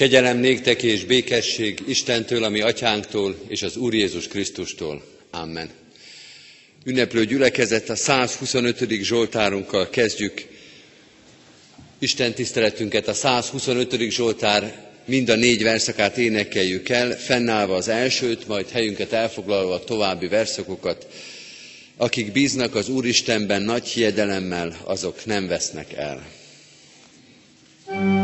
Kegyelem néktek és békesség Istentől, ami atyánktól és az Úr Jézus Krisztustól. Amen. Ünneplő gyülekezet a 125. Zsoltárunkkal kezdjük Isten tiszteletünket. A 125. Zsoltár mind a négy verszakát énekeljük el, fennállva az elsőt, majd helyünket elfoglalva a további verszakokat. Akik bíznak az Úristenben nagy hiedelemmel, azok nem vesznek el. thank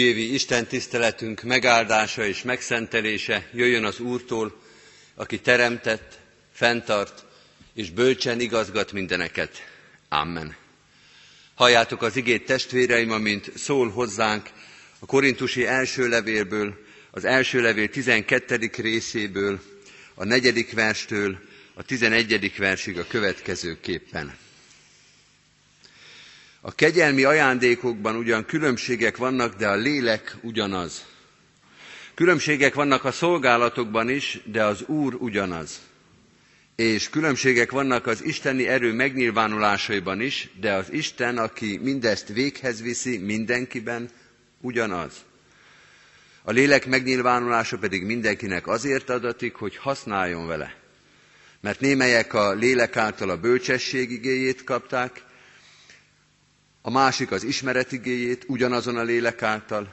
Újévi Isten tiszteletünk megáldása és megszentelése jöjjön az Úrtól, aki teremtett, fenntart és bölcsen igazgat mindeneket. Amen. Halljátok az igét testvéreim, amint szól hozzánk a korintusi első levélből, az első levél 12. részéből, a negyedik verstől a 11. versig a következőképpen. A kegyelmi ajándékokban ugyan különbségek vannak, de a lélek ugyanaz. Különbségek vannak a szolgálatokban is, de az Úr ugyanaz. És különbségek vannak az isteni erő megnyilvánulásaiban is, de az Isten, aki mindezt véghez viszi mindenkiben, ugyanaz. A lélek megnyilvánulása pedig mindenkinek azért adatik, hogy használjon vele. Mert némelyek a lélek által a bölcsesség igéjét kapták, a másik az ismeret igéjét ugyanazon a lélek által,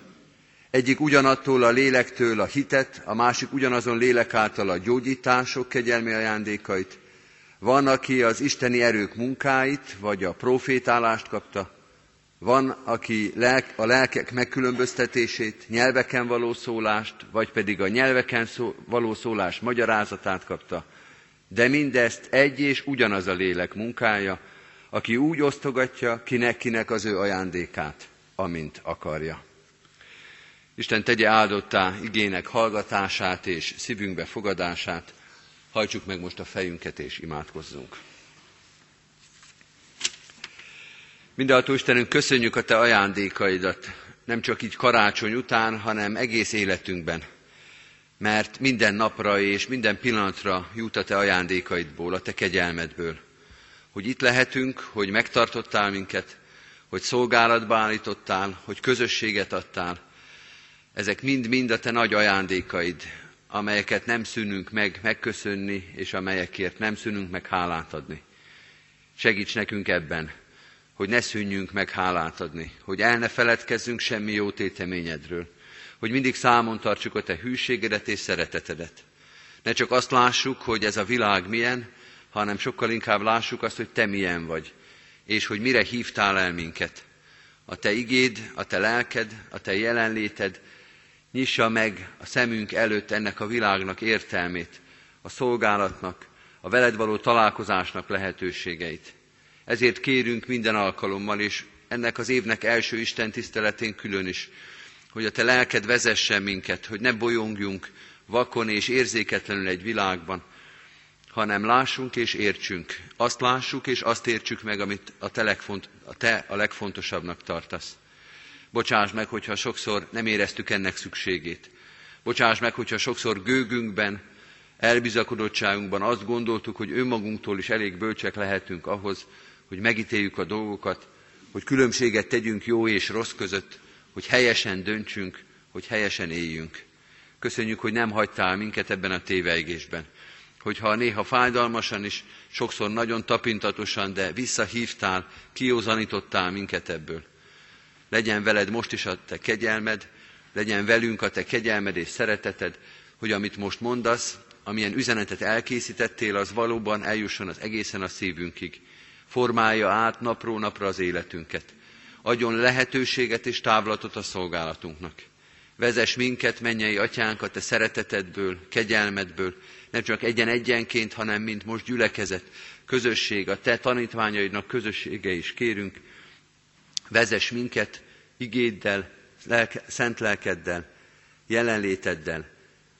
egyik ugyanattól a lélektől a hitet, a másik ugyanazon lélek által a gyógyítások kegyelmi ajándékait. Van, aki az isteni erők munkáit, vagy a profétálást kapta, van, aki a lelkek megkülönböztetését, nyelveken való szólást, vagy pedig a nyelveken szó, való szólás magyarázatát kapta, de mindezt egy és ugyanaz a lélek munkája, aki úgy osztogatja kinek-kinek az ő ajándékát, amint akarja. Isten tegye áldottá igének hallgatását és szívünkbe fogadását. Hajtsuk meg most a fejünket és imádkozzunk. Mindenható Istenünk, köszönjük a Te ajándékaidat, nem csak így karácsony után, hanem egész életünkben. Mert minden napra és minden pillanatra jut a Te ajándékaidból, a Te kegyelmedből. Hogy itt lehetünk, hogy megtartottál minket, hogy szolgálatba állítottál, hogy közösséget adtál. Ezek mind-mind a Te nagy ajándékaid, amelyeket nem szűnünk meg megköszönni, és amelyekért nem szűnünk meg hálát adni. Segíts nekünk ebben, hogy ne szűnjünk meg hálát adni, hogy el ne feledkezzünk semmi jó téteményedről, hogy mindig számon tartsuk a te hűségedet és szeretetedet. Ne csak azt lássuk, hogy ez a világ milyen, hanem sokkal inkább lássuk azt, hogy te milyen vagy, és hogy mire hívtál el minket. A te igéd, a te lelked, a te jelenléted nyissa meg a szemünk előtt ennek a világnak értelmét, a szolgálatnak, a veled való találkozásnak lehetőségeit. Ezért kérünk minden alkalommal, és ennek az évnek első Isten tiszteletén külön is, hogy a te lelked vezessen minket, hogy ne bolyongjunk vakon és érzéketlenül egy világban, hanem lássunk és értsünk. Azt lássuk és azt értsük meg, amit a te, legfont, a te a legfontosabbnak tartasz. Bocsáss meg, hogyha sokszor nem éreztük ennek szükségét. Bocsáss meg, hogyha sokszor gőgünkben, elbizakodottságunkban azt gondoltuk, hogy önmagunktól is elég bölcsek lehetünk ahhoz, hogy megítéljük a dolgokat, hogy különbséget tegyünk jó és rossz között, hogy helyesen döntsünk, hogy helyesen éljünk. Köszönjük, hogy nem hagytál minket ebben a tévejgésben. Hogyha néha fájdalmasan is, sokszor nagyon tapintatosan, de visszahívtál, kiózanítottál minket ebből. Legyen veled most is a te kegyelmed, legyen velünk a te kegyelmed és szereteted, hogy amit most mondasz, amilyen üzenetet elkészítettél, az valóban eljusson az egészen a szívünkig formálja át napról napra az életünket. Adjon lehetőséget és távlatot a szolgálatunknak. Vezes minket, mennyei atyánk, a te szeretetedből, kegyelmedből, nem csak egyen-egyenként, hanem mint most gyülekezet, közösség, a te tanítványaidnak közössége is kérünk. Vezes minket igéddel, lelke, szent lelkeddel, jelenléteddel.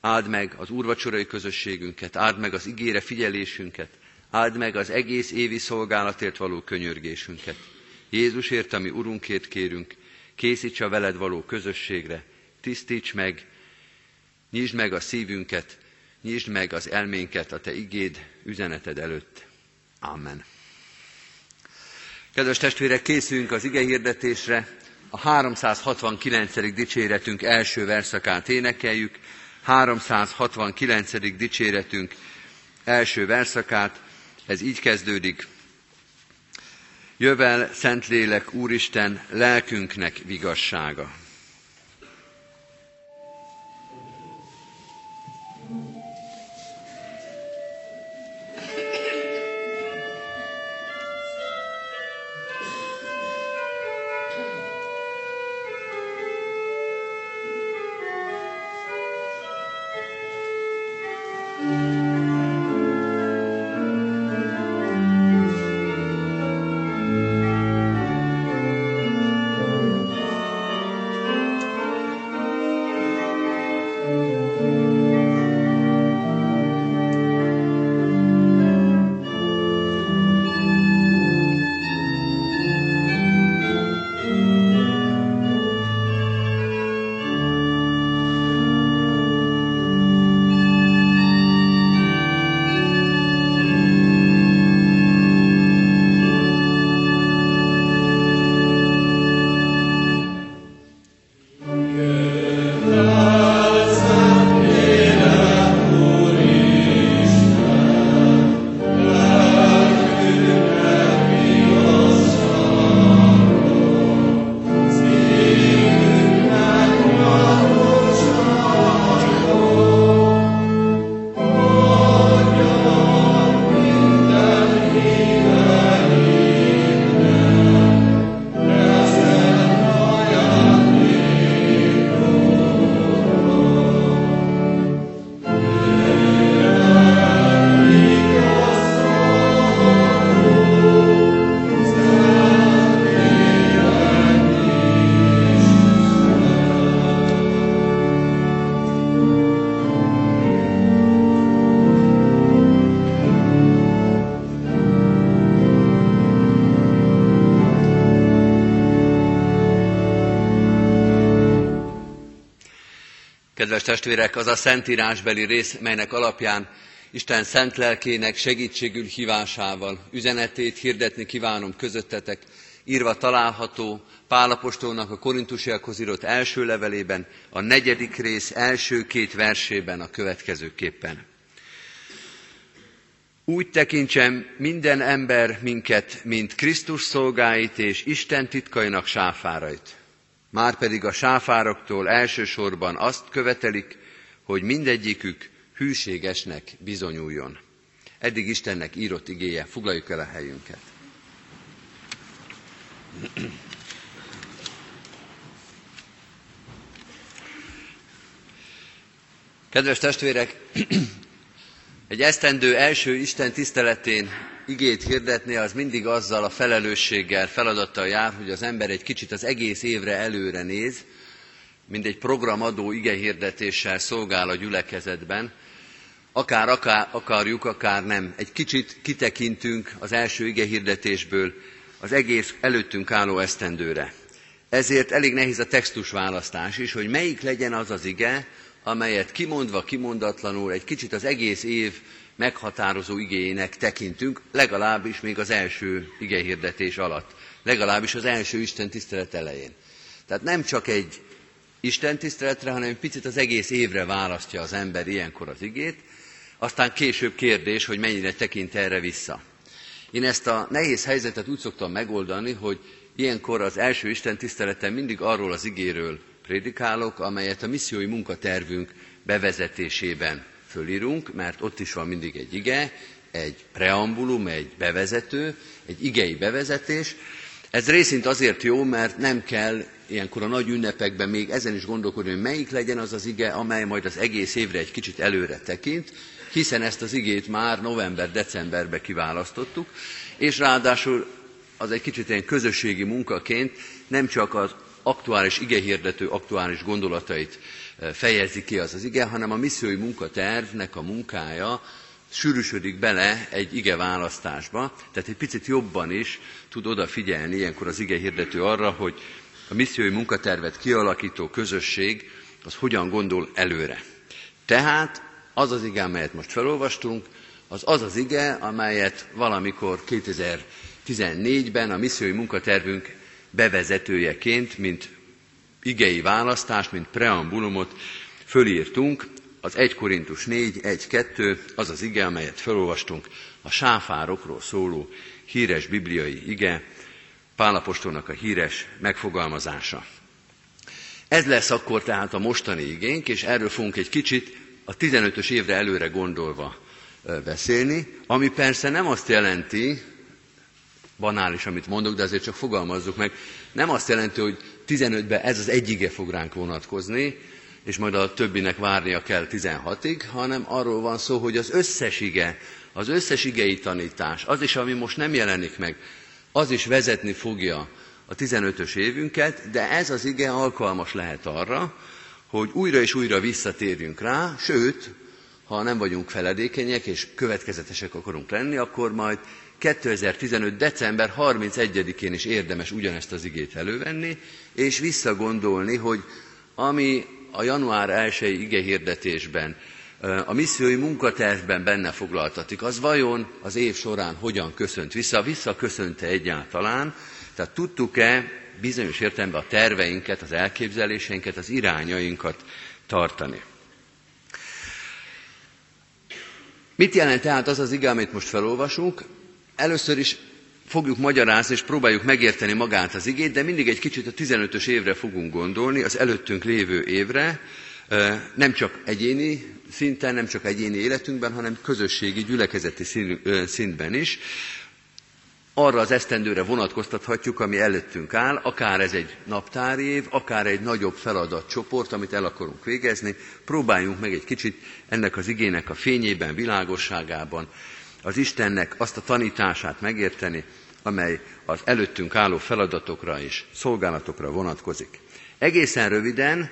Áld meg az úrvacsorai közösségünket, áld meg az ígére figyelésünket, áld meg az egész évi szolgálatért való könyörgésünket. Jézusért, ami Urunkért kérünk, készíts a veled való közösségre, tisztíts meg, nyisd meg a szívünket, nyisd meg az elménket a Te igéd üzeneted előtt. Amen. Kedves testvérek, készülünk az ige hirdetésre. A 369. dicséretünk első verszakát énekeljük. 369. dicséretünk első verszakát. Ez így kezdődik. Jövel, Szentlélek, Úristen, lelkünknek vigassága. Kedves testvérek, az a szentírásbeli rész, melynek alapján Isten szent lelkének segítségül hívásával üzenetét hirdetni kívánom közöttetek, írva található Pálapostolnak a korintusiakhoz írott első levelében, a negyedik rész első két versében a következőképpen. Úgy tekintsem minden ember minket, mint Krisztus szolgáit és Isten titkainak sáfárait. Márpedig a sáfároktól elsősorban azt követelik, hogy mindegyikük hűségesnek bizonyuljon. Eddig Istennek írott igéje, foglaljuk el a helyünket. Kedves testvérek, egy esztendő első Isten tiszteletén igét hirdetni, az mindig azzal a felelősséggel, feladattal jár, hogy az ember egy kicsit az egész évre előre néz, mint egy programadó igehirdetéssel szolgál a gyülekezetben, akár, akár akarjuk, akár nem. Egy kicsit kitekintünk az első igehirdetésből az egész előttünk álló esztendőre. Ezért elég nehéz a textus választás is, hogy melyik legyen az az ige, amelyet kimondva, kimondatlanul egy kicsit az egész év meghatározó igéjének tekintünk, legalábbis még az első igehirdetés alatt, legalábbis az első Isten tisztelet elején. Tehát nem csak egy Isten tiszteletre, hanem picit az egész évre választja az ember ilyenkor az igét, aztán később kérdés, hogy mennyire tekint erre vissza. Én ezt a nehéz helyzetet úgy szoktam megoldani, hogy ilyenkor az első Isten tiszteleten mindig arról az igéről prédikálok, amelyet a missziói munkatervünk bevezetésében fölírunk, mert ott is van mindig egy ige, egy preambulum, egy bevezető, egy igei bevezetés. Ez részint azért jó, mert nem kell ilyenkor a nagy ünnepekben még ezen is gondolkodni, hogy melyik legyen az az ige, amely majd az egész évre egy kicsit előre tekint, hiszen ezt az igét már november-decemberbe kiválasztottuk, és ráadásul az egy kicsit ilyen közösségi munkaként nem csak az aktuális igehirdető aktuális gondolatait fejezi ki az az ige, hanem a missziói munkatervnek a munkája sűrűsödik bele egy ige választásba, tehát egy picit jobban is tud odafigyelni ilyenkor az ige hirdető arra, hogy a missziói munkatervet kialakító közösség az hogyan gondol előre. Tehát az az ige, amelyet most felolvastunk, az az az ige, amelyet valamikor 2014-ben a missziói munkatervünk bevezetőjeként, mint igei választást, mint preambulumot fölírtunk, az 1 Korintus 4, 1, 2, az az ige, amelyet felolvastunk, a sáfárokról szóló híres bibliai ige, Pálapostolnak a híres megfogalmazása. Ez lesz akkor tehát a mostani igénk, és erről fogunk egy kicsit a 15-ös évre előre gondolva beszélni, ami persze nem azt jelenti, banális, amit mondok, de azért csak fogalmazzuk meg, nem azt jelenti, hogy 15-ben ez az egyige fog ránk vonatkozni, és majd a többinek várnia kell 16-ig, hanem arról van szó, hogy az összes ige, az összes igei tanítás, az is, ami most nem jelenik meg, az is vezetni fogja a 15-ös évünket, de ez az ige alkalmas lehet arra, hogy újra és újra visszatérjünk rá, sőt, ha nem vagyunk feledékenyek és következetesek akarunk lenni, akkor majd 2015. december 31-én is érdemes ugyanezt az igét elővenni, és visszagondolni, hogy ami a január 1 ige hirdetésben, a missziói munkatervben benne foglaltatik, az vajon az év során hogyan köszönt vissza, visszaköszönte egyáltalán, tehát tudtuk-e bizonyos értelemben a terveinket, az elképzeléseinket, az irányainkat tartani. Mit jelent tehát az az ige, amit most felolvasunk? Először is fogjuk magyarázni, és próbáljuk megérteni magát az igét, de mindig egy kicsit a 15-ös évre fogunk gondolni, az előttünk lévő évre, nem csak egyéni szinten, nem csak egyéni életünkben, hanem közösségi, gyülekezeti szintben is. Arra az esztendőre vonatkoztathatjuk, ami előttünk áll, akár ez egy naptári év, akár egy nagyobb feladatcsoport, amit el akarunk végezni, próbáljunk meg egy kicsit ennek az igének a fényében, világosságában az Istennek azt a tanítását megérteni, amely az előttünk álló feladatokra és szolgálatokra vonatkozik. Egészen röviden,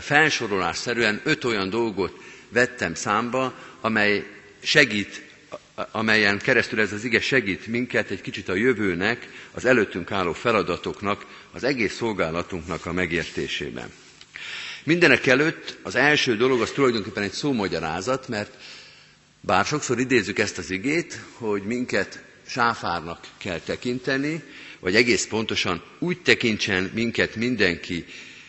felsorolásszerűen öt olyan dolgot vettem számba, amely segít amelyen keresztül ez az ige segít minket egy kicsit a jövőnek, az előttünk álló feladatoknak, az egész szolgálatunknak a megértésében. Mindenek előtt az első dolog az tulajdonképpen egy szómagyarázat, mert bár sokszor idézzük ezt az igét, hogy minket sáfárnak kell tekinteni, vagy egész pontosan úgy tekintsen minket mindenki,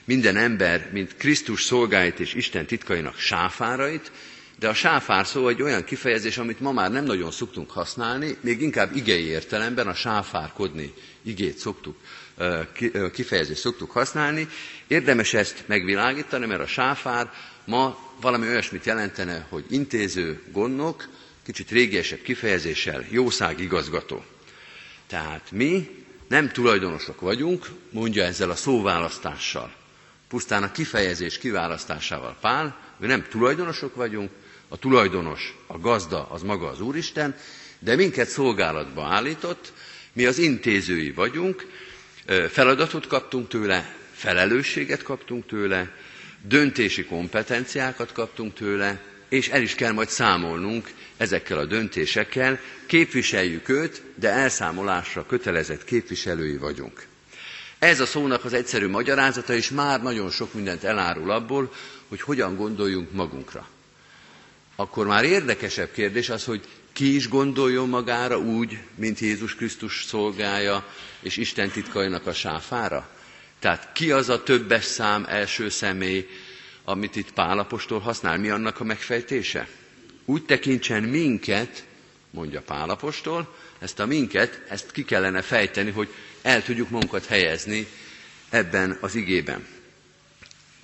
minden ember, mint Krisztus szolgáit és Isten titkainak sáfárait, de a sáfár szó egy olyan kifejezés, amit ma már nem nagyon szoktunk használni, még inkább igei értelemben a sáfárkodni igét szoktuk, kifejezést szoktuk használni. Érdemes ezt megvilágítani, mert a sáfár ma valami olyasmit jelentene, hogy intéző, gondnok, kicsit régiesebb kifejezéssel jószág igazgató. Tehát mi nem tulajdonosok vagyunk, mondja ezzel a szóválasztással. Pusztán a kifejezés kiválasztásával Pál, mi nem tulajdonosok vagyunk, a tulajdonos, a gazda az maga az Úristen, de minket szolgálatba állított, mi az intézői vagyunk, feladatot kaptunk tőle, felelősséget kaptunk tőle, döntési kompetenciákat kaptunk tőle, és el is kell majd számolnunk ezekkel a döntésekkel, képviseljük őt, de elszámolásra kötelezett képviselői vagyunk. Ez a szónak az egyszerű magyarázata, és már nagyon sok mindent elárul abból, hogy hogyan gondoljunk magunkra. Akkor már érdekesebb kérdés az, hogy ki is gondoljon magára úgy, mint Jézus Krisztus szolgája és Isten titkainak a sáfára? Tehát ki az a többes szám első személy, amit itt Pálapostól használ? Mi annak a megfejtése? Úgy tekintsen minket, mondja Pálapostól, ezt a minket, ezt ki kellene fejteni, hogy el tudjuk magunkat helyezni ebben az igében.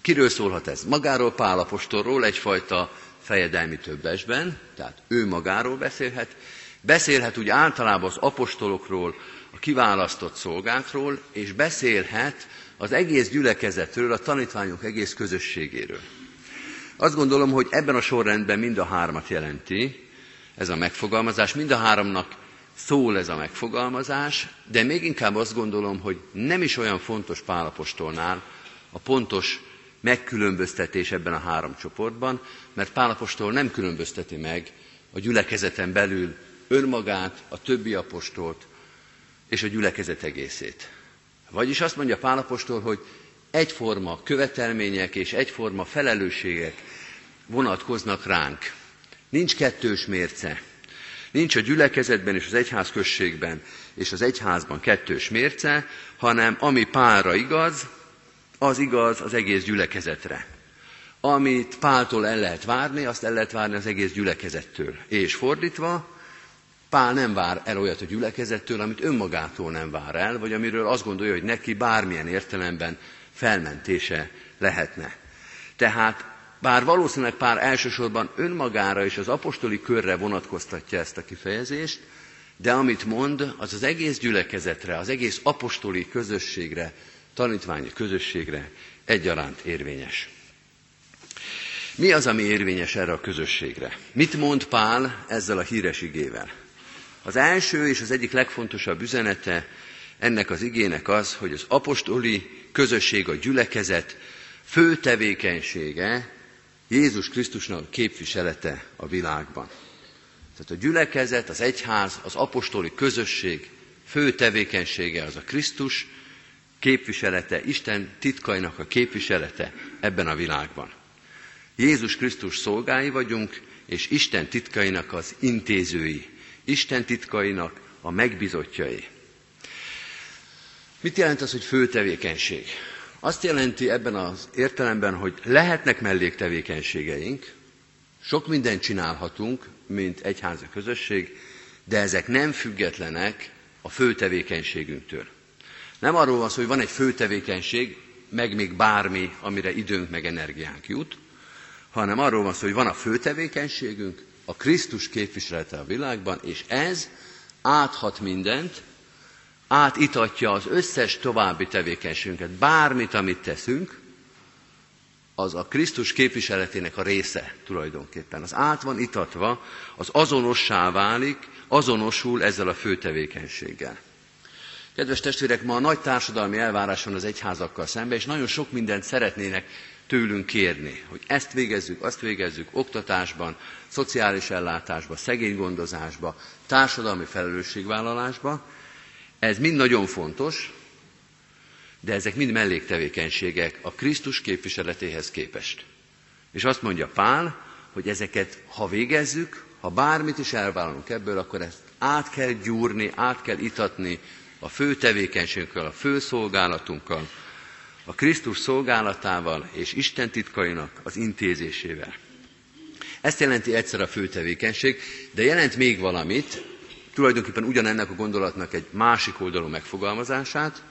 Kiről szólhat ez? Magáról Pálapostolról egyfajta fejedelmi többesben, tehát ő magáról beszélhet, beszélhet úgy általában az apostolokról, a kiválasztott szolgákról, és beszélhet az egész gyülekezetről, a tanítványok egész közösségéről. Azt gondolom, hogy ebben a sorrendben mind a hármat jelenti ez a megfogalmazás, mind a háromnak szól ez a megfogalmazás, de még inkább azt gondolom, hogy nem is olyan fontos Pálapostolnál a pontos megkülönböztetés ebben a három csoportban, mert Pálapostól nem különbözteti meg a gyülekezeten belül önmagát, a többi apostolt és a gyülekezet egészét. Vagyis azt mondja Pálapostól, hogy egyforma követelmények és egyforma felelősségek vonatkoznak ránk. Nincs kettős mérce. Nincs a gyülekezetben és az egyházközségben és az egyházban kettős mérce, hanem ami Pálra igaz, az igaz az egész gyülekezetre. Amit Páltól el lehet várni, azt el lehet várni az egész gyülekezettől. És fordítva, Pál nem vár el olyat a gyülekezettől, amit önmagától nem vár el, vagy amiről azt gondolja, hogy neki bármilyen értelemben felmentése lehetne. Tehát bár valószínűleg Pál elsősorban önmagára és az apostoli körre vonatkoztatja ezt a kifejezést, de amit mond, az az egész gyülekezetre, az egész apostoli közösségre, tanítványi közösségre egyaránt érvényes. Mi az, ami érvényes erre a közösségre? Mit mond Pál ezzel a híres igével? Az első és az egyik legfontosabb üzenete ennek az igének az, hogy az apostoli közösség, a gyülekezet fő tevékenysége Jézus Krisztusnak képviselete a világban. Tehát a gyülekezet, az egyház, az apostoli közösség fő tevékenysége az a Krisztus képviselete, Isten titkainak a képviselete ebben a világban. Jézus Krisztus szolgái vagyunk, és Isten titkainak az intézői, Isten titkainak a megbizotjai. Mit jelent az, hogy fő tevékenység? Azt jelenti ebben az értelemben, hogy lehetnek melléktevékenységeink, sok mindent csinálhatunk, mint egyházi közösség, de ezek nem függetlenek a fő tevékenységünktől. Nem arról van szó, hogy van egy fő tevékenység, meg még bármi, amire időnk meg energiánk jut, hanem arról van szó, hogy van a fő tevékenységünk, a Krisztus képviselete a világban, és ez áthat mindent, átitatja az összes további tevékenységünket. Bármit, amit teszünk, az a Krisztus képviseletének a része tulajdonképpen. Az át van itatva, az azonossá válik, azonosul ezzel a fő tevékenységgel. Kedves testvérek, ma a nagy társadalmi elvárás van az egyházakkal szemben, és nagyon sok mindent szeretnének tőlünk kérni, hogy ezt végezzük, azt végezzük oktatásban, szociális ellátásban, szegénygondozásban, társadalmi felelősségvállalásban. Ez mind nagyon fontos, de ezek mind melléktevékenységek a Krisztus képviseletéhez képest. És azt mondja Pál, hogy ezeket, ha végezzük, ha bármit is elvállalunk ebből, akkor ezt át kell gyúrni, át kell itatni a fő tevékenységünkkel, a fő szolgálatunkkal, a Krisztus szolgálatával és Isten titkainak az intézésével. Ezt jelenti egyszer a fő tevékenység, de jelent még valamit, tulajdonképpen ugyanennek a gondolatnak egy másik oldalú megfogalmazását.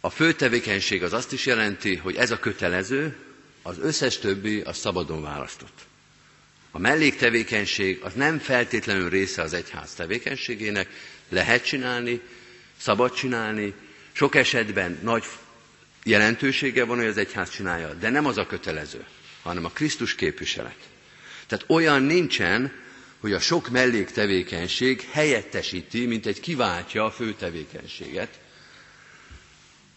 A fő tevékenység az azt is jelenti, hogy ez a kötelező, az összes többi a szabadon választott. A melléktevékenység az nem feltétlenül része az egyház tevékenységének, lehet csinálni, szabad csinálni, sok esetben nagy jelentősége van, hogy az egyház csinálja, de nem az a kötelező, hanem a Krisztus képviselet. Tehát olyan nincsen, hogy a sok melléktevékenység helyettesíti, mint egy kiváltja a főtevékenységet.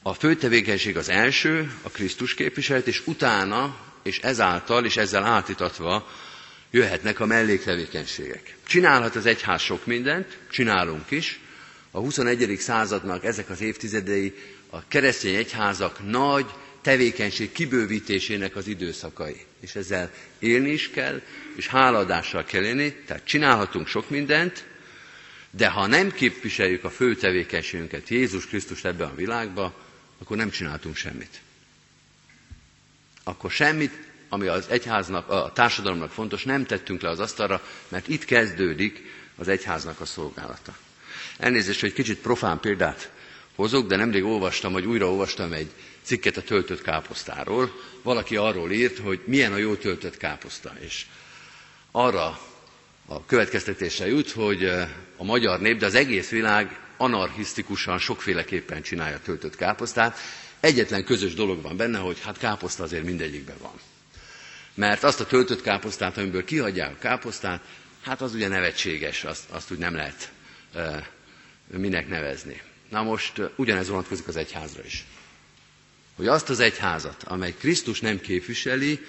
A főtevékenység az első, a Krisztus képviselet, és utána, és ezáltal, és ezzel átitatva jöhetnek a melléktevékenységek. Csinálhat az egyház sok mindent, csinálunk is. A 21. századnak ezek az évtizedei a keresztény egyházak nagy tevékenység kibővítésének az időszakai. És ezzel élni is kell, és háladással kell élni, tehát csinálhatunk sok mindent, de ha nem képviseljük a fő tevékenységünket, Jézus Krisztus ebben a világban, akkor nem csináltunk semmit. Akkor semmit, ami az egyháznak, a társadalomnak fontos, nem tettünk le az asztalra, mert itt kezdődik az egyháznak a szolgálata. Elnézést, hogy kicsit profán példát hozok, de nemrég olvastam, hogy újra olvastam egy cikket a töltött káposztáról. Valaki arról írt, hogy milyen a jó töltött káposzta, és arra a következtetésre jut, hogy a magyar nép, de az egész világ anarchisztikusan, sokféleképpen csinálja a töltött káposztát. Egyetlen közös dolog van benne, hogy hát káposzta azért mindegyikben van. Mert azt a töltött káposztát, amiből kihagyják a káposztát, hát az ugye nevetséges, azt, azt úgy nem lehet e, minek nevezni. Na most ugyanez vonatkozik az egyházra is. Hogy azt az egyházat, amely Krisztus nem képviseli,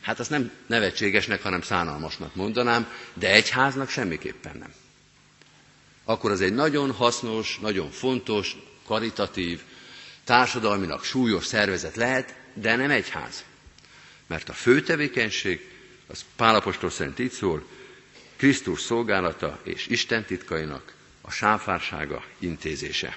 hát azt nem nevetségesnek, hanem szánalmasnak mondanám, de egyháznak semmiképpen nem. Akkor az egy nagyon hasznos, nagyon fontos, karitatív, társadalminak súlyos szervezet lehet, de nem egyház. Mert a fő tevékenység, az Pálapostól szerint így szól, Krisztus szolgálata és Isten titkainak a sáfársága intézése.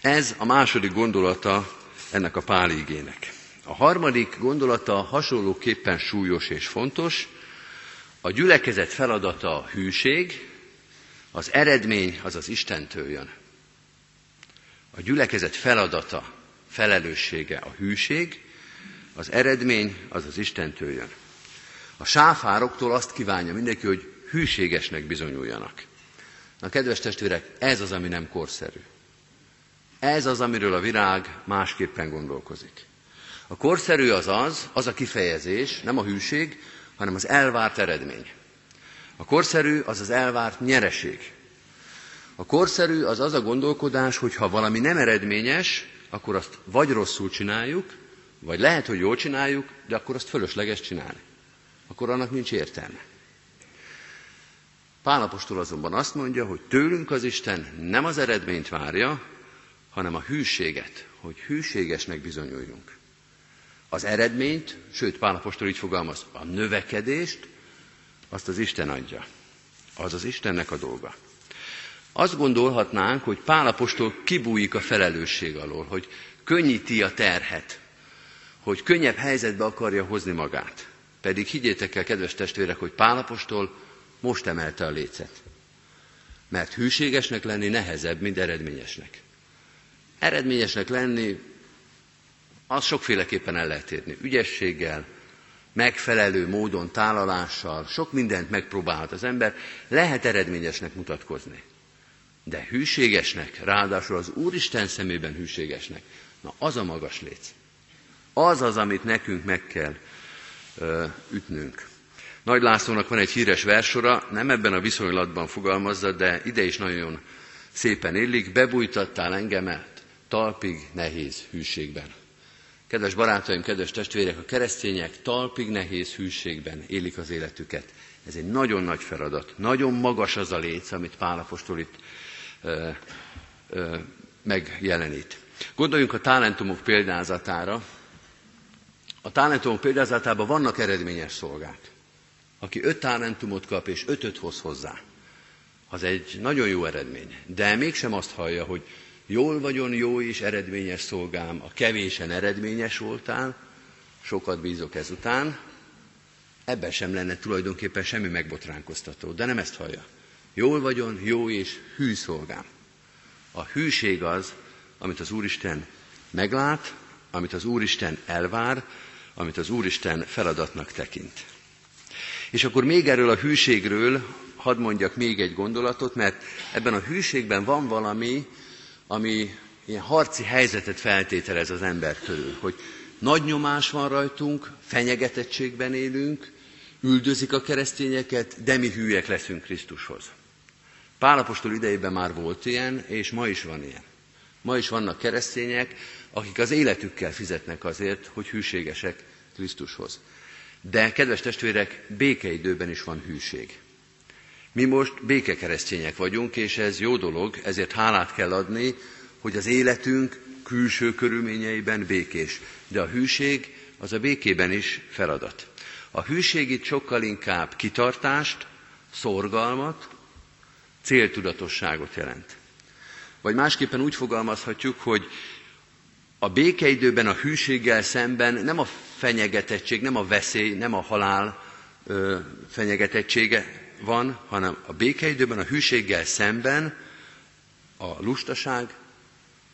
Ez a második gondolata ennek a páligének. A harmadik gondolata hasonlóképpen súlyos és fontos. A gyülekezet feladata a hűség, az eredmény az az Istentől jön. A gyülekezet feladata, felelőssége a hűség, az eredmény az az Istentől jön. A sáfároktól azt kívánja mindenki, hogy hűségesnek bizonyuljanak. Na, kedves testvérek, ez az, ami nem korszerű. Ez az, amiről a virág másképpen gondolkozik. A korszerű az az, az a kifejezés, nem a hűség, hanem az elvárt eredmény. A korszerű az az elvárt nyereség. A korszerű az az a gondolkodás, hogy ha valami nem eredményes, akkor azt vagy rosszul csináljuk, vagy lehet, hogy jól csináljuk, de akkor azt fölösleges csinálni. Akkor annak nincs értelme. Pálapostól azonban azt mondja, hogy tőlünk az Isten nem az eredményt várja, hanem a hűséget, hogy hűségesnek bizonyuljunk. Az eredményt, sőt Pálapostól így fogalmaz, a növekedést, azt az Isten adja. Az az Istennek a dolga. Azt gondolhatnánk, hogy Pálapostól kibújik a felelősség alól, hogy könnyíti a terhet, hogy könnyebb helyzetbe akarja hozni magát. Pedig higgyétek el, kedves testvérek, hogy Pálapostól most emelte a lécet. Mert hűségesnek lenni nehezebb, mint eredményesnek. Eredményesnek lenni, az sokféleképpen el lehet érni. Ügyességgel, megfelelő módon, tálalással, sok mindent megpróbálhat az ember, lehet eredményesnek mutatkozni. De hűségesnek, ráadásul az Úristen szemében hűségesnek, na az a magas léc. Az az, amit nekünk meg kell ö, ütnünk. Nagy Lászlónak van egy híres versora, nem ebben a viszonylatban fogalmazza, de ide is nagyon szépen illik, bebújtattál engemet talpig nehéz hűségben. Kedves barátaim, kedves testvérek, a keresztények talpig nehéz hűségben élik az életüket. Ez egy nagyon nagy feladat, nagyon magas az a léc, amit Pál Apostol itt ö, ö, megjelenít. Gondoljunk a talentumok példázatára. A talentumok példázatában vannak eredményes szolgák. Aki öt talentumot kap és ötöt hoz hozzá, az egy nagyon jó eredmény. De mégsem azt hallja, hogy jól vagyon jó és eredményes szolgám, a kevésen eredményes voltál, sokat bízok ezután, ebben sem lenne tulajdonképpen semmi megbotránkoztató, de nem ezt hallja. Jól vagyon, jó és hű szolgám. A hűség az, amit az Úristen meglát, amit az Úristen elvár, amit az Úristen feladatnak tekint. És akkor még erről a hűségről hadd mondjak még egy gondolatot, mert ebben a hűségben van valami, ami ilyen harci helyzetet feltételez az ember körül, hogy nagy nyomás van rajtunk, fenyegetettségben élünk, üldözik a keresztényeket, de mi hűek leszünk Krisztushoz. Pálapostól idejében már volt ilyen, és ma is van ilyen. Ma is vannak keresztények, akik az életükkel fizetnek azért, hogy hűségesek Krisztushoz. De, kedves testvérek, békeidőben is van hűség. Mi most békekeresztények vagyunk, és ez jó dolog, ezért hálát kell adni, hogy az életünk külső körülményeiben békés. De a hűség az a békében is feladat. A hűség itt sokkal inkább kitartást, szorgalmat, céltudatosságot jelent. Vagy másképpen úgy fogalmazhatjuk, hogy a békeidőben a hűséggel szemben nem a fenyegetettség, nem a veszély, nem a halál ö, fenyegetettsége van, hanem a békeidőben a hűséggel szemben a lustaság,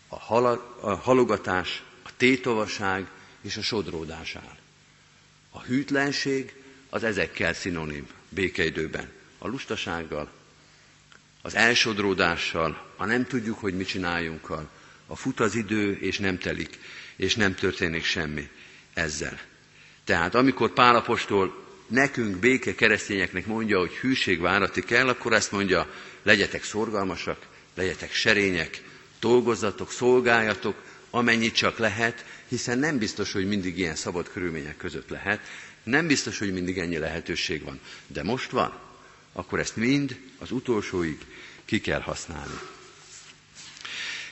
a, hala, a halogatás, a tétovaság és a sodródás áll. A hűtlenség az ezekkel szinonim békeidőben. A lustasággal, az elsodródással, a nem tudjuk, hogy mit csináljunkkal, a fut az idő, és nem telik, és nem történik semmi ezzel. Tehát amikor Pálapostól nekünk, béke keresztényeknek mondja, hogy hűség várati kell, akkor ezt mondja, legyetek szorgalmasak, legyetek serények, dolgozzatok, szolgáljatok, amennyit csak lehet, hiszen nem biztos, hogy mindig ilyen szabad körülmények között lehet, nem biztos, hogy mindig ennyi lehetőség van. De most van, akkor ezt mind az utolsóig ki kell használni.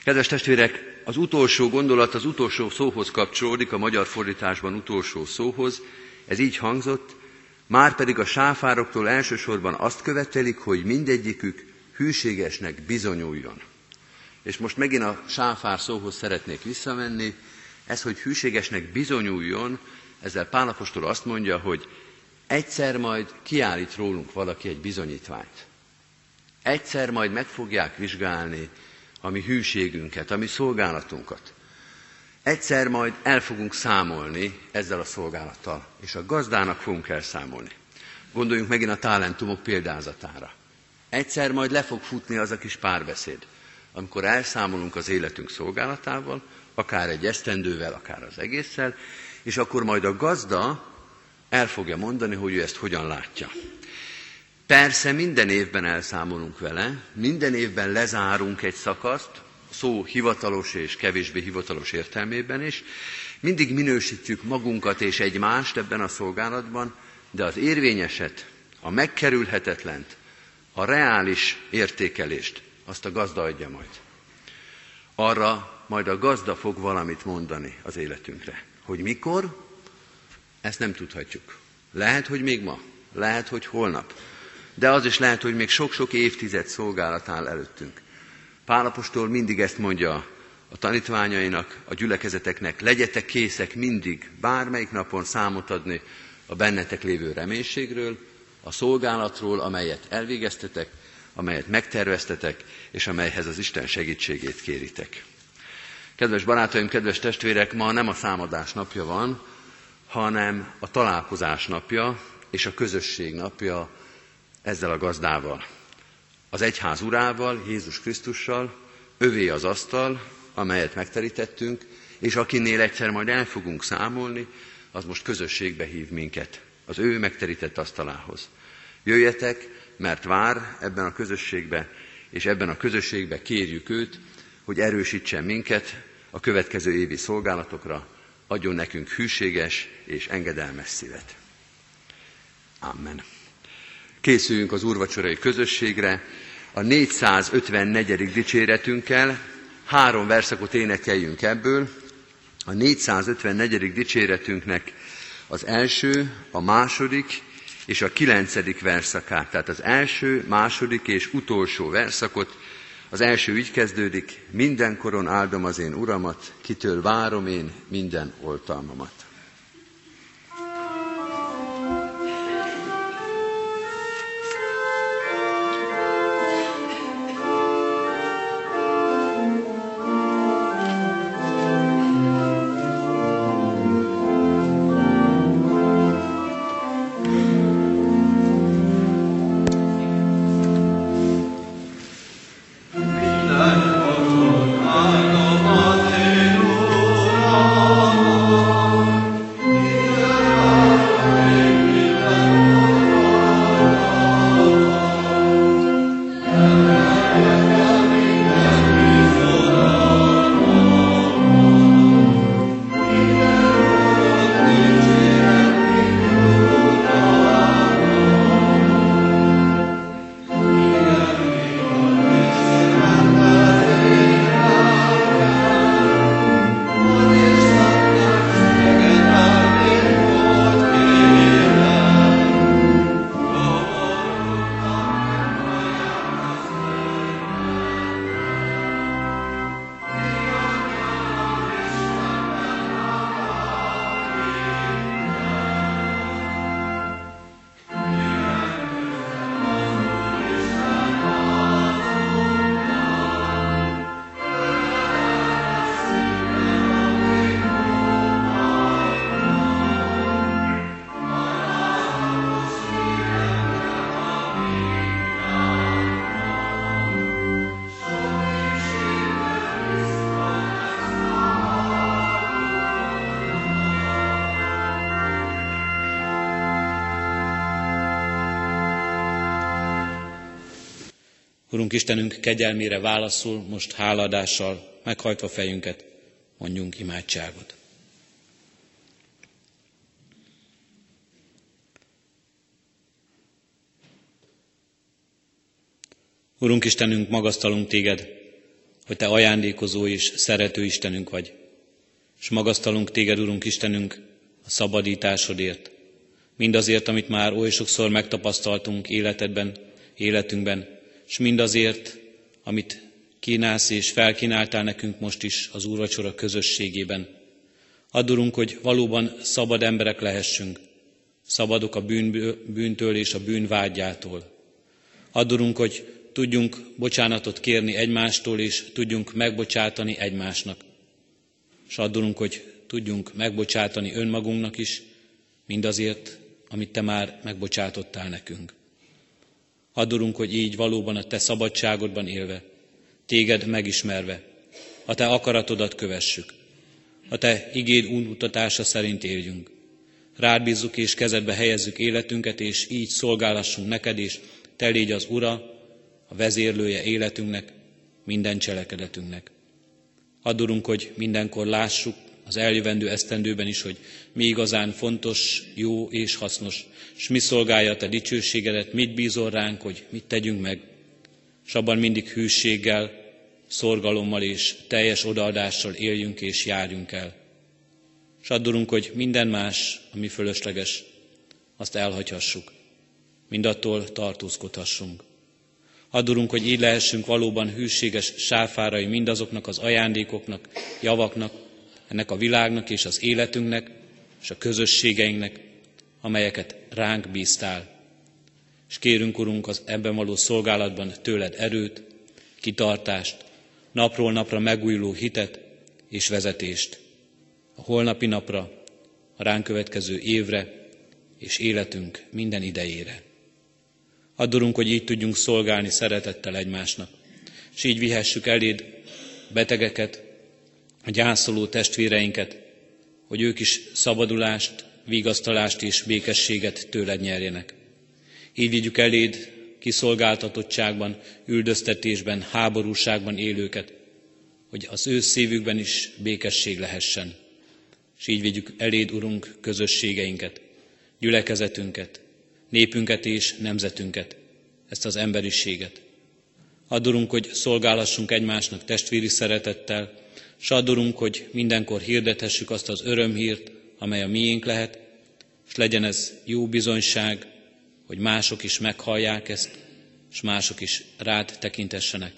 Kedves testvérek, az utolsó gondolat az utolsó szóhoz kapcsolódik, a magyar fordításban utolsó szóhoz. Ez így hangzott, már pedig a sáfároktól elsősorban azt követelik, hogy mindegyikük hűségesnek bizonyuljon. És most megint a sáfár szóhoz szeretnék visszamenni, ez, hogy hűségesnek bizonyuljon, ezzel Pálapostól azt mondja, hogy egyszer majd kiállít rólunk valaki egy bizonyítványt. Egyszer majd meg fogják vizsgálni a mi hűségünket, a mi szolgálatunkat. Egyszer majd el fogunk számolni ezzel a szolgálattal, és a gazdának fogunk elszámolni. Gondoljunk megint a talentumok példázatára. Egyszer majd le fog futni az a kis párbeszéd, amikor elszámolunk az életünk szolgálatával, akár egy esztendővel, akár az egésszel, és akkor majd a gazda el fogja mondani, hogy ő ezt hogyan látja. Persze minden évben elszámolunk vele, minden évben lezárunk egy szakaszt, szó hivatalos és kevésbé hivatalos értelmében is, mindig minősítjük magunkat és egymást ebben a szolgálatban, de az érvényeset, a megkerülhetetlent, a reális értékelést, azt a gazda adja majd. Arra majd a gazda fog valamit mondani az életünkre. Hogy mikor, ezt nem tudhatjuk. Lehet, hogy még ma, lehet, hogy holnap, de az is lehet, hogy még sok-sok évtized szolgálat áll előttünk. Pálapostól mindig ezt mondja a tanítványainak, a gyülekezeteknek, legyetek készek mindig, bármelyik napon számot adni a bennetek lévő reménységről, a szolgálatról, amelyet elvégeztetek, amelyet megterveztetek, és amelyhez az Isten segítségét kéritek. Kedves barátaim, kedves testvérek, ma nem a számadás napja van, hanem a találkozás napja és a közösség napja ezzel a gazdával. Az egyház urával, Jézus Krisztussal, övé az asztal, amelyet megterítettünk, és akinél egyszer majd el fogunk számolni, az most közösségbe hív minket, az ő megterített asztalához. Jöjjetek, mert vár ebben a közösségbe, és ebben a közösségbe kérjük őt, hogy erősítsen minket a következő évi szolgálatokra, adjon nekünk hűséges és engedelmes szívet. Amen. Készüljünk az úrvacsorai közösségre a 454. dicséretünkkel, három verszakot énekeljünk ebből. A 454. dicséretünknek az első, a második és a kilencedik verszakát. Tehát az első, második és utolsó verszakot. Az első így kezdődik, mindenkoron áldom az én uramat, kitől várom én minden oltalmamat. Urunk Istenünk kegyelmére válaszul, most háladással, meghajtva fejünket, mondjunk imádságot. Urunk Istenünk, magasztalunk téged, hogy te ajándékozó és szerető Istenünk vagy. És magasztalunk téged, Urunk Istenünk, a szabadításodért. Mindazért, amit már oly sokszor megtapasztaltunk életedben, életünkben, és mindazért, amit kínálsz és felkínáltál nekünk most is az úrvacsora közösségében. Addurunk, hogy valóban szabad emberek lehessünk, szabadok a bűn, bűntől és a bűnvágyától. Addurunk, hogy tudjunk bocsánatot kérni egymástól, és tudjunk megbocsátani egymásnak. És addurunk, hogy tudjunk megbocsátani önmagunknak is, mindazért, amit Te már megbocsátottál nekünk. Adorunk, hogy így valóban a Te szabadságodban élve, Téged megismerve, a Te akaratodat kövessük, a Te igéd útmutatása szerint éljünk. Rád bízzuk és kezedbe helyezzük életünket, és így szolgálassunk neked, és Te légy az Ura, a vezérlője életünknek, minden cselekedetünknek. Adorunk, hogy mindenkor lássuk, az eljövendő esztendőben is, hogy mi igazán fontos, jó és hasznos, és mi szolgálja te dicsőségedet, mit bízol ránk, hogy mit tegyünk meg, és abban mindig hűséggel, szorgalommal és teljes odaadással éljünk és járjunk el. És addulunk, hogy minden más, ami fölösleges, azt elhagyhassuk, mindattól tartózkodhassunk. Addulunk, hogy így lehessünk valóban hűséges sáfárai mindazoknak az ajándékoknak, javaknak, ennek a világnak és az életünknek és a közösségeinknek, amelyeket ránk bíztál. És kérünk, Urunk, az ebben való szolgálatban tőled erőt, kitartást, napról napra megújuló hitet és vezetést. A holnapi napra, a ránk következő évre és életünk minden idejére. Addurunk, hogy így tudjunk szolgálni szeretettel egymásnak, és így vihessük eléd betegeket, a gyászoló testvéreinket, hogy ők is szabadulást, vigasztalást és békességet tőled nyerjenek. Így vigyük eléd kiszolgáltatottságban, üldöztetésben, háborúságban élőket, hogy az ő szívükben is békesség lehessen. És így vigyük eléd, Urunk, közösségeinket, gyülekezetünket, népünket és nemzetünket, ezt az emberiséget. Add, hogy szolgálhassunk egymásnak testvéri szeretettel, s add, hogy mindenkor hirdethessük azt az örömhírt, amely a miénk lehet, és legyen ez jó bizonyság, hogy mások is meghallják ezt, és mások is rád tekintessenek,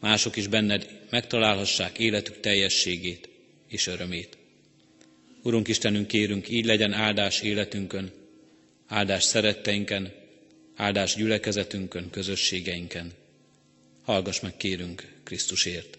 mások is benned megtalálhassák életük teljességét és örömét. Urunk Istenünk, kérünk, így legyen áldás életünkön, áldás szeretteinken, áldás gyülekezetünkön, közösségeinken. Hallgass meg, kérünk, Krisztusért.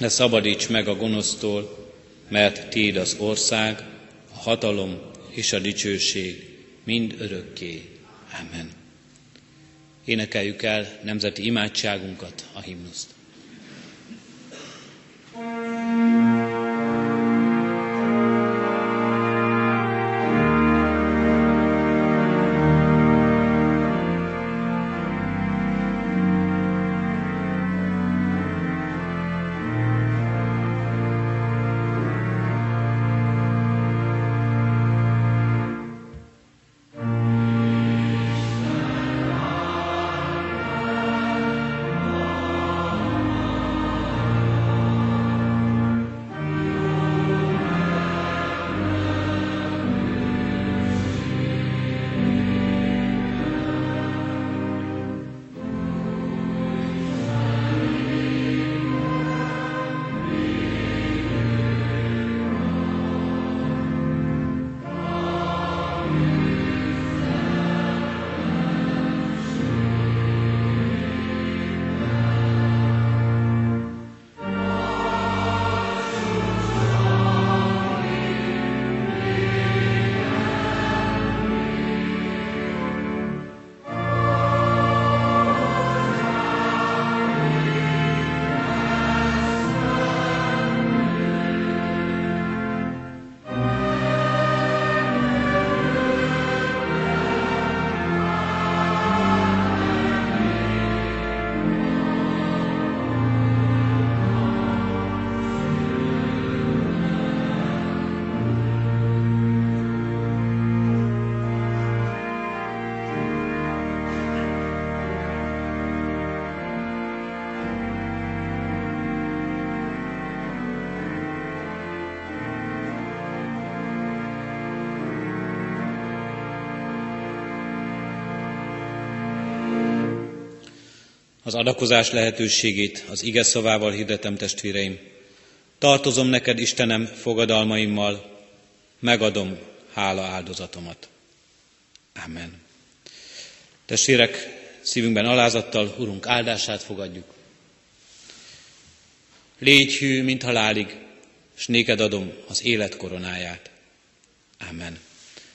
ne szabadíts meg a gonosztól, mert Tiéd az ország, a hatalom és a dicsőség mind örökké. Amen. Énekeljük el nemzeti imádságunkat, a himnuszt. Az adakozás lehetőségét az ige szavával hirdetem, testvéreim. Tartozom neked, Istenem, fogadalmaimmal, megadom hála áldozatomat. Amen. Testvérek, szívünkben alázattal Urunk áldását fogadjuk. Légy hű, mint halálig, s néked adom az élet koronáját. Amen.